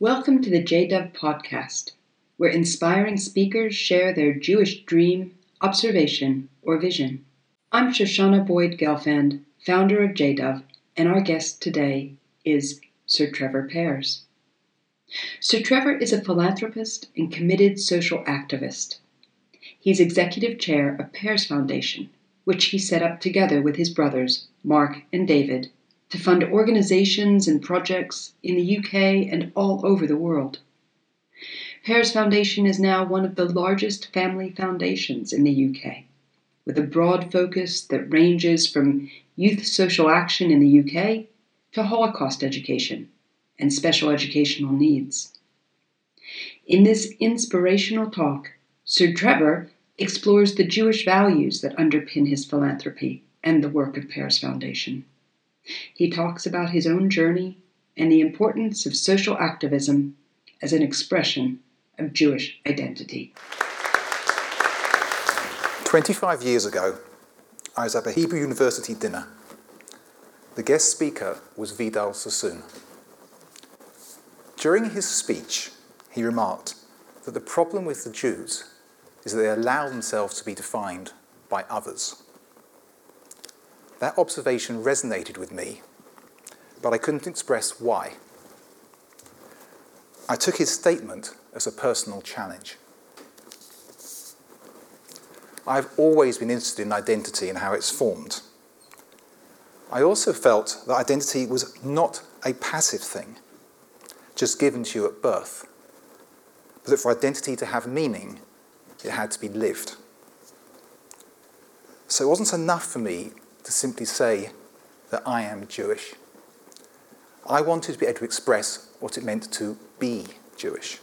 Welcome to the JDOV podcast, where inspiring speakers share their Jewish dream, observation, or vision. I'm Shoshana Boyd Gelfand, founder of JDOV, and our guest today is Sir Trevor Pears. Sir Trevor is a philanthropist and committed social activist. He's executive chair of Pears Foundation, which he set up together with his brothers, Mark and David, to fund organizations and projects in the UK and all over the world. Pears Foundation is now one of the largest family foundations in the UK, with a broad focus that ranges from youth social action in the UK to Holocaust education and special educational needs. In this inspirational talk, Sir Trevor explores the Jewish values that underpin his philanthropy and the work of Pears Foundation. He talks about his own journey and the importance of social activism as an expression of Jewish identity. 25 years ago, I was at a Hebrew University dinner. The guest speaker was Vidal Sassoon. During his speech, he remarked that the problem with the Jews is that they allow themselves to be defined by others. That observation resonated with me, but I couldn't express why. I took his statement as a personal challenge. I've always been interested in identity and how it's formed. I also felt that identity was not a passive thing, just given to you at birth, but that for identity to have meaning, it had to be lived. So it wasn't enough for me to simply say that I am Jewish. I wanted to be able to express what it meant to be Jewish.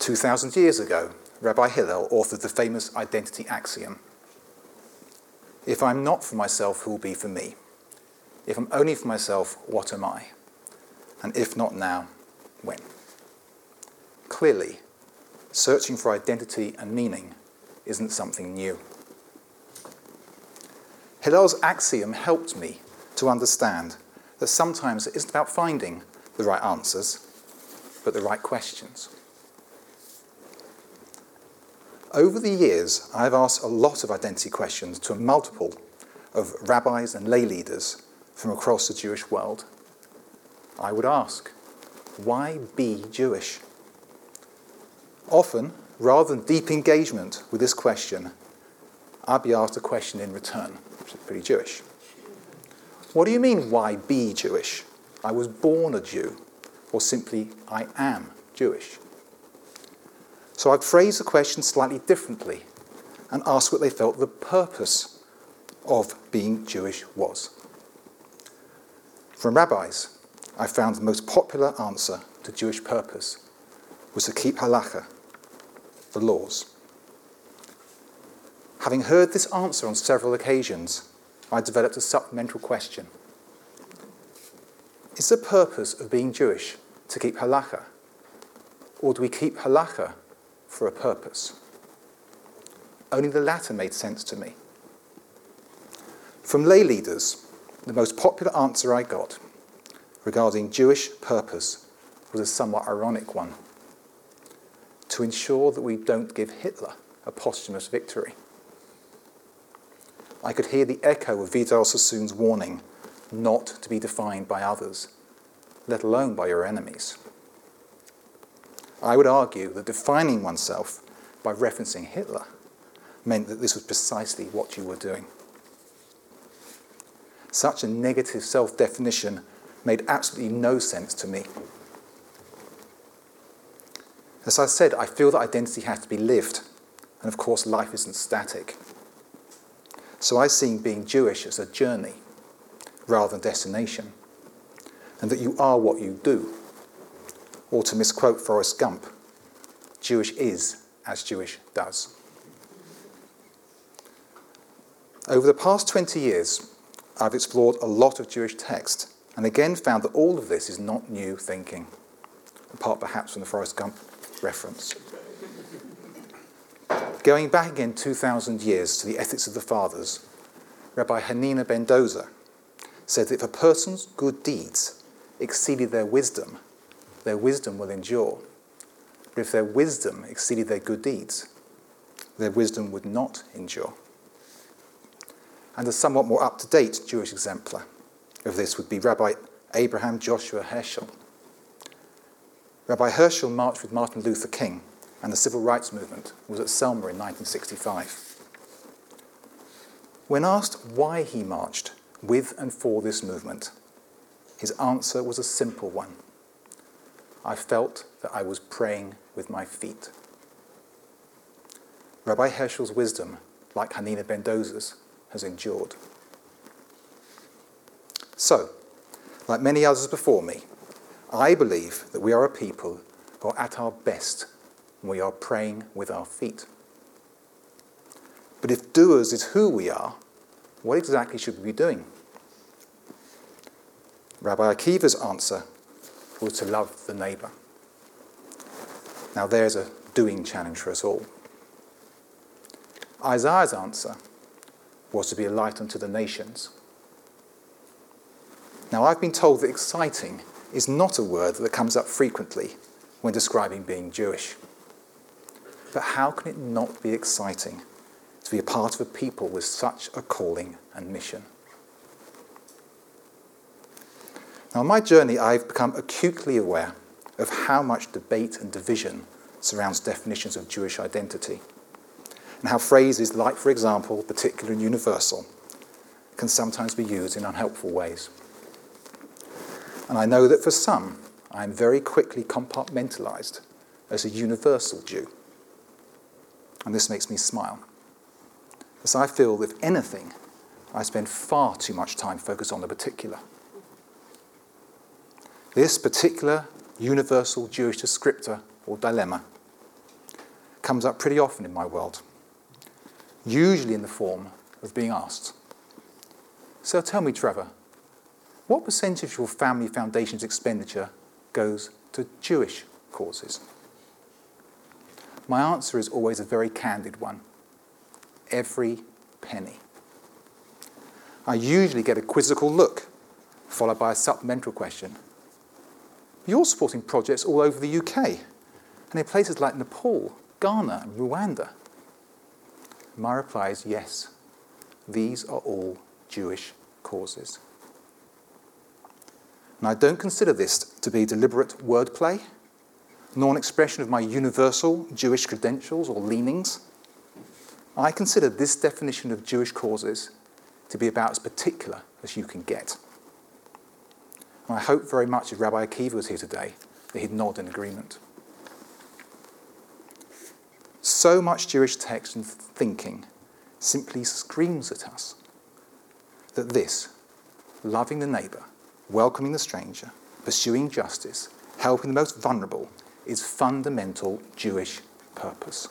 2,000 years ago, Rabbi Hillel authored the famous identity axiom If I'm not for myself, who will be for me? If I'm only for myself, what am I? And if not now, when? Clearly, searching for identity and meaning isn't something new. Hillel's axiom helped me to understand that sometimes it isn't about finding the right answers, but the right questions. Over the years, I've asked a lot of identity questions to a multiple of rabbis and lay leaders from across the Jewish world. I would ask, why be Jewish? Often, rather than deep engagement with this question, I'd be asked a question in return which is pretty Jewish. What do you mean, why be Jewish? I was born a Jew, or simply, I am Jewish. So I'd phrase the question slightly differently and ask what they felt the purpose of being Jewish was. From rabbis, I found the most popular answer to Jewish purpose was to keep halacha, the laws. Having heard this answer on several occasions, I developed a supplemental question. Is the purpose of being Jewish to keep halacha? Or do we keep halacha for a purpose? Only the latter made sense to me. From lay leaders, the most popular answer I got regarding Jewish purpose was a somewhat ironic one to ensure that we don't give Hitler a posthumous victory. I could hear the echo of Vidal Sassoon's warning not to be defined by others, let alone by your enemies. I would argue that defining oneself by referencing Hitler meant that this was precisely what you were doing. Such a negative self definition made absolutely no sense to me. As I said, I feel that identity has to be lived, and of course, life isn't static. So I see being Jewish as a journey rather than destination, and that you are what you do. Or to misquote Forrest Gump, Jewish is as Jewish does. Over the past 20 years, I've explored a lot of Jewish text and again found that all of this is not new thinking, apart perhaps from the Forrest Gump reference. Going back again 2,000 years to the ethics of the fathers, Rabbi Hanina ben Dosa said that if a person's good deeds exceeded their wisdom, their wisdom will endure. But if their wisdom exceeded their good deeds, their wisdom would not endure. And a somewhat more up to date Jewish exemplar of this would be Rabbi Abraham Joshua Heschel. Rabbi Heschel marched with Martin Luther King and the civil rights movement was at Selma in 1965. When asked why he marched with and for this movement, his answer was a simple one. I felt that I was praying with my feet. Rabbi Heschel's wisdom, like Hanina ben Dosa's, has endured. So, like many others before me, I believe that we are a people who are at our best we are praying with our feet. But if doers is who we are, what exactly should we be doing? Rabbi Akiva's answer was to love the neighbour. Now there's a doing challenge for us all. Isaiah's answer was to be a light unto the nations. Now I've been told that exciting is not a word that comes up frequently when describing being Jewish. But how can it not be exciting to be a part of a people with such a calling and mission? Now, on my journey, I've become acutely aware of how much debate and division surrounds definitions of Jewish identity, and how phrases like, for example, particular and universal, can sometimes be used in unhelpful ways. And I know that for some, I am very quickly compartmentalized as a universal Jew. And this makes me smile. As I feel if anything, I spend far too much time focused on the particular. This particular universal Jewish descriptor or dilemma comes up pretty often in my world, usually in the form of being asked. So tell me, Trevor, what percentage of your family foundation's expenditure goes to Jewish causes? My answer is always a very candid one every penny. I usually get a quizzical look, followed by a supplemental question. You're supporting projects all over the UK and in places like Nepal, Ghana, and Rwanda. My reply is yes, these are all Jewish causes. And I don't consider this to be deliberate wordplay nor an expression of my universal Jewish credentials or leanings. I consider this definition of Jewish causes to be about as particular as you can get. And I hope very much if Rabbi Akiva was here today that he'd nod in agreement. So much Jewish text and thinking simply screams at us that this, loving the neighbour, welcoming the stranger, pursuing justice, helping the most vulnerable, is fundamental Jewish purpose.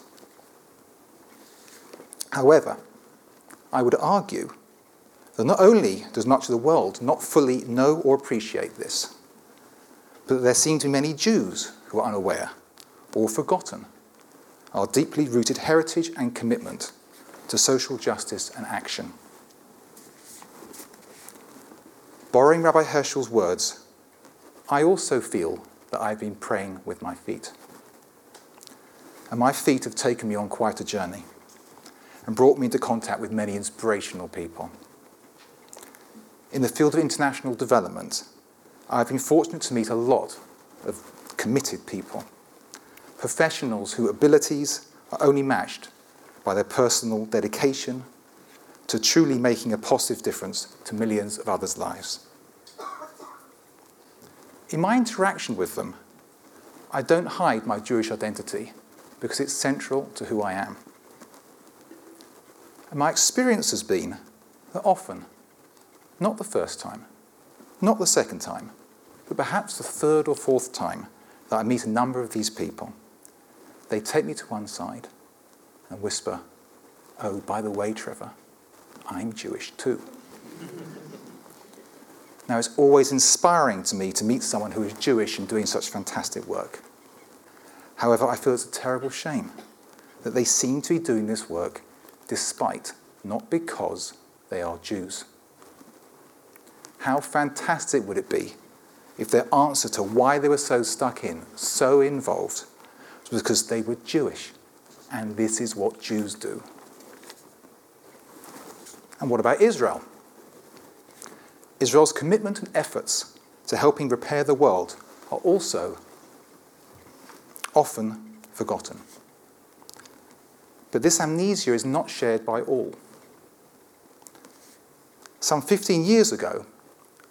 However, I would argue that not only does much of the world not fully know or appreciate this, but there seem to be many Jews who are unaware or forgotten our deeply rooted heritage and commitment to social justice and action. Borrowing Rabbi Heschel's words, I also feel that I've been praying with my feet. And my feet have taken me on quite a journey and brought me into contact with many inspirational people. In the field of international development, I've been fortunate to meet a lot of committed people, professionals whose abilities are only matched by their personal dedication to truly making a positive difference to millions of others' lives. In my interaction with them, I don't hide my Jewish identity because it's central to who I am. And my experience has been that often, not the first time, not the second time, but perhaps the third or fourth time that I meet a number of these people, they take me to one side and whisper, Oh, by the way, Trevor, I'm Jewish too. Now, it's always inspiring to me to meet someone who is Jewish and doing such fantastic work. However, I feel it's a terrible shame that they seem to be doing this work despite, not because, they are Jews. How fantastic would it be if their answer to why they were so stuck in, so involved, was because they were Jewish. And this is what Jews do. And what about Israel? Israel's commitment and efforts to helping repair the world are also often forgotten. But this amnesia is not shared by all. Some 15 years ago,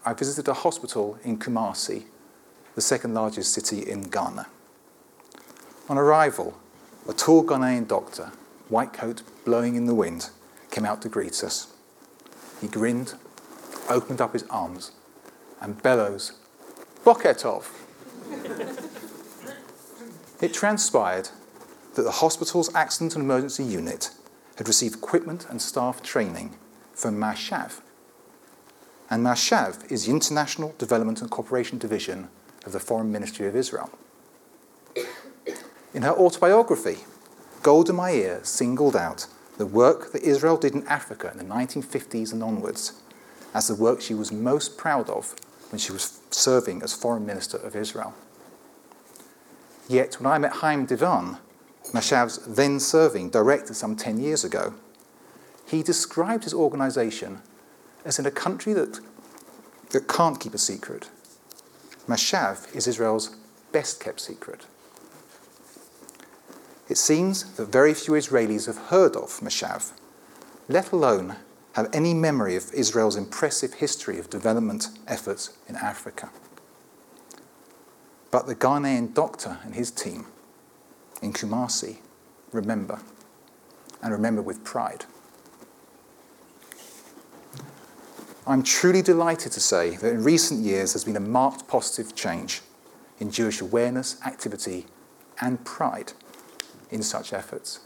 I visited a hospital in Kumasi, the second largest city in Ghana. On arrival, a tall Ghanaian doctor, white coat blowing in the wind, came out to greet us. He grinned, opened up his arms, and bellows, Boker tov! it transpired that the hospital's accident and emergency unit had received equipment and staff training from Mashav. And Mashav is the International Development and Cooperation Division of the Foreign Ministry of Israel. In her autobiography, Golda Meir singled out the work that Israel did in Africa in the 1950s and onwards as the work she was most proud of when she was serving as Foreign Minister of Israel. Yet, when I met Haim Divon, Mashav's then serving director some 10 years ago, he described his organization as in a country that, that can't keep a secret. Mashav is Israel's best kept secret. It seems that very few Israelis have heard of Mashav, let alone have any memory of Israel's impressive history of development efforts in Africa. But the Ghanaian doctor and his team in Kumasi remember, and remember with pride. I'm truly delighted to say that in recent years there's been a marked positive change in Jewish awareness, activity, and pride in such efforts.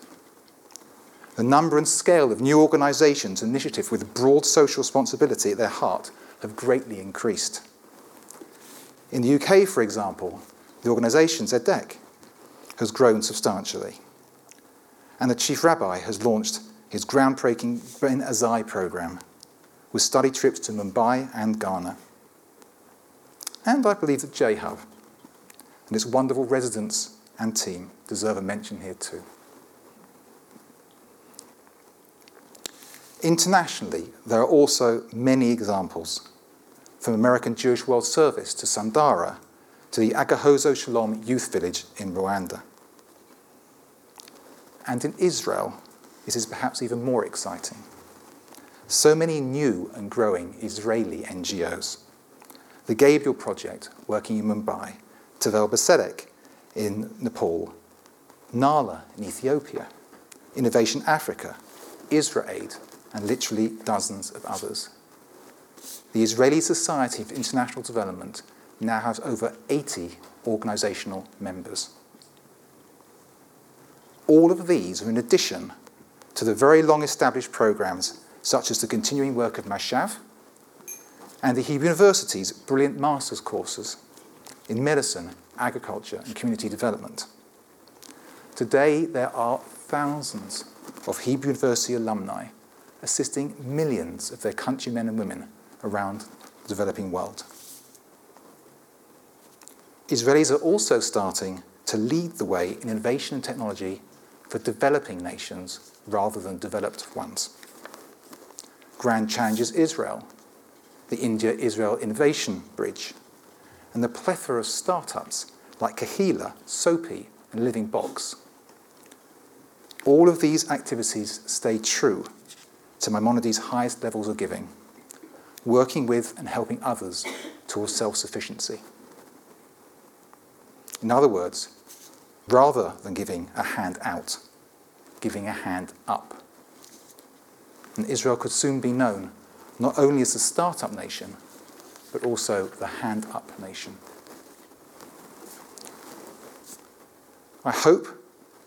The number and scale of new organisations and initiatives with broad social responsibility at their heart have greatly increased. In the UK, for example, the organisation Tzedek has grown substantially. And the Chief Rabbi has launched his groundbreaking Ben Azzai program with study trips to Mumbai and Ghana. And I believe that J Hub and its wonderful residents and team deserve a mention here too. Internationally, there are also many examples, from American Jewish World Service to Sandara to the Agahozo Shalom Youth Village in Rwanda. And in Israel, it is perhaps even more exciting. So many new and growing Israeli NGOs. The Gabriel Project, working in Mumbai, Tevel B'Tzedek in Nepal, Nala in Ethiopia, Innovation Africa, IsraAid, and literally dozens of others. The Israeli Society for International Development now has over 80 organisational members. All of these are in addition to the very long established programmes such as the continuing work of Mashav and the Hebrew University's brilliant master's courses in medicine, agriculture, and community development. Today, there are thousands of Hebrew University alumni assisting millions of their countrymen and women around the developing world. Israelis are also starting to lead the way in innovation and technology for developing nations rather than developed ones. Grand challenges Israel, the India Israel Innovation Bridge, and the plethora of startups like Kahila, Soapy, and Living Box. All of these activities stay true to Maimonides' highest levels of giving, working with and helping others towards self sufficiency. In other words, rather than giving a hand out, giving a hand up. And Israel could soon be known not only as the startup nation, but also the hand up nation. I hope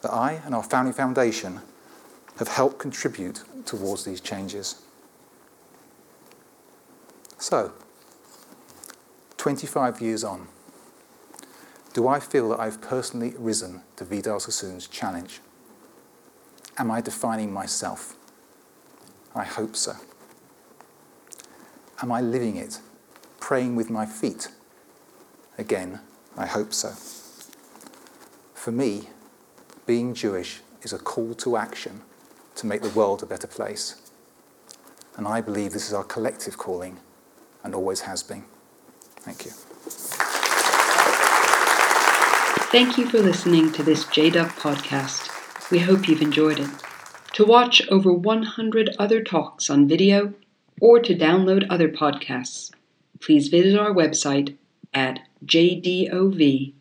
that I and our family foundation have helped contribute towards these changes. So, 25 years on, do I feel that I've personally risen to Vidal Sassoon's challenge? Am I defining myself? I hope so. Am I living it, praying with my feet, Again, I hope so. For me, being Jewish is a call to action to make the world a better place. And I believe this is our collective calling and always has been. Thank you. Thank you for listening to this JDOV podcast. We hope you've enjoyed it. To watch over 100 other talks on video or to download other podcasts, please visit our website at jdov.com.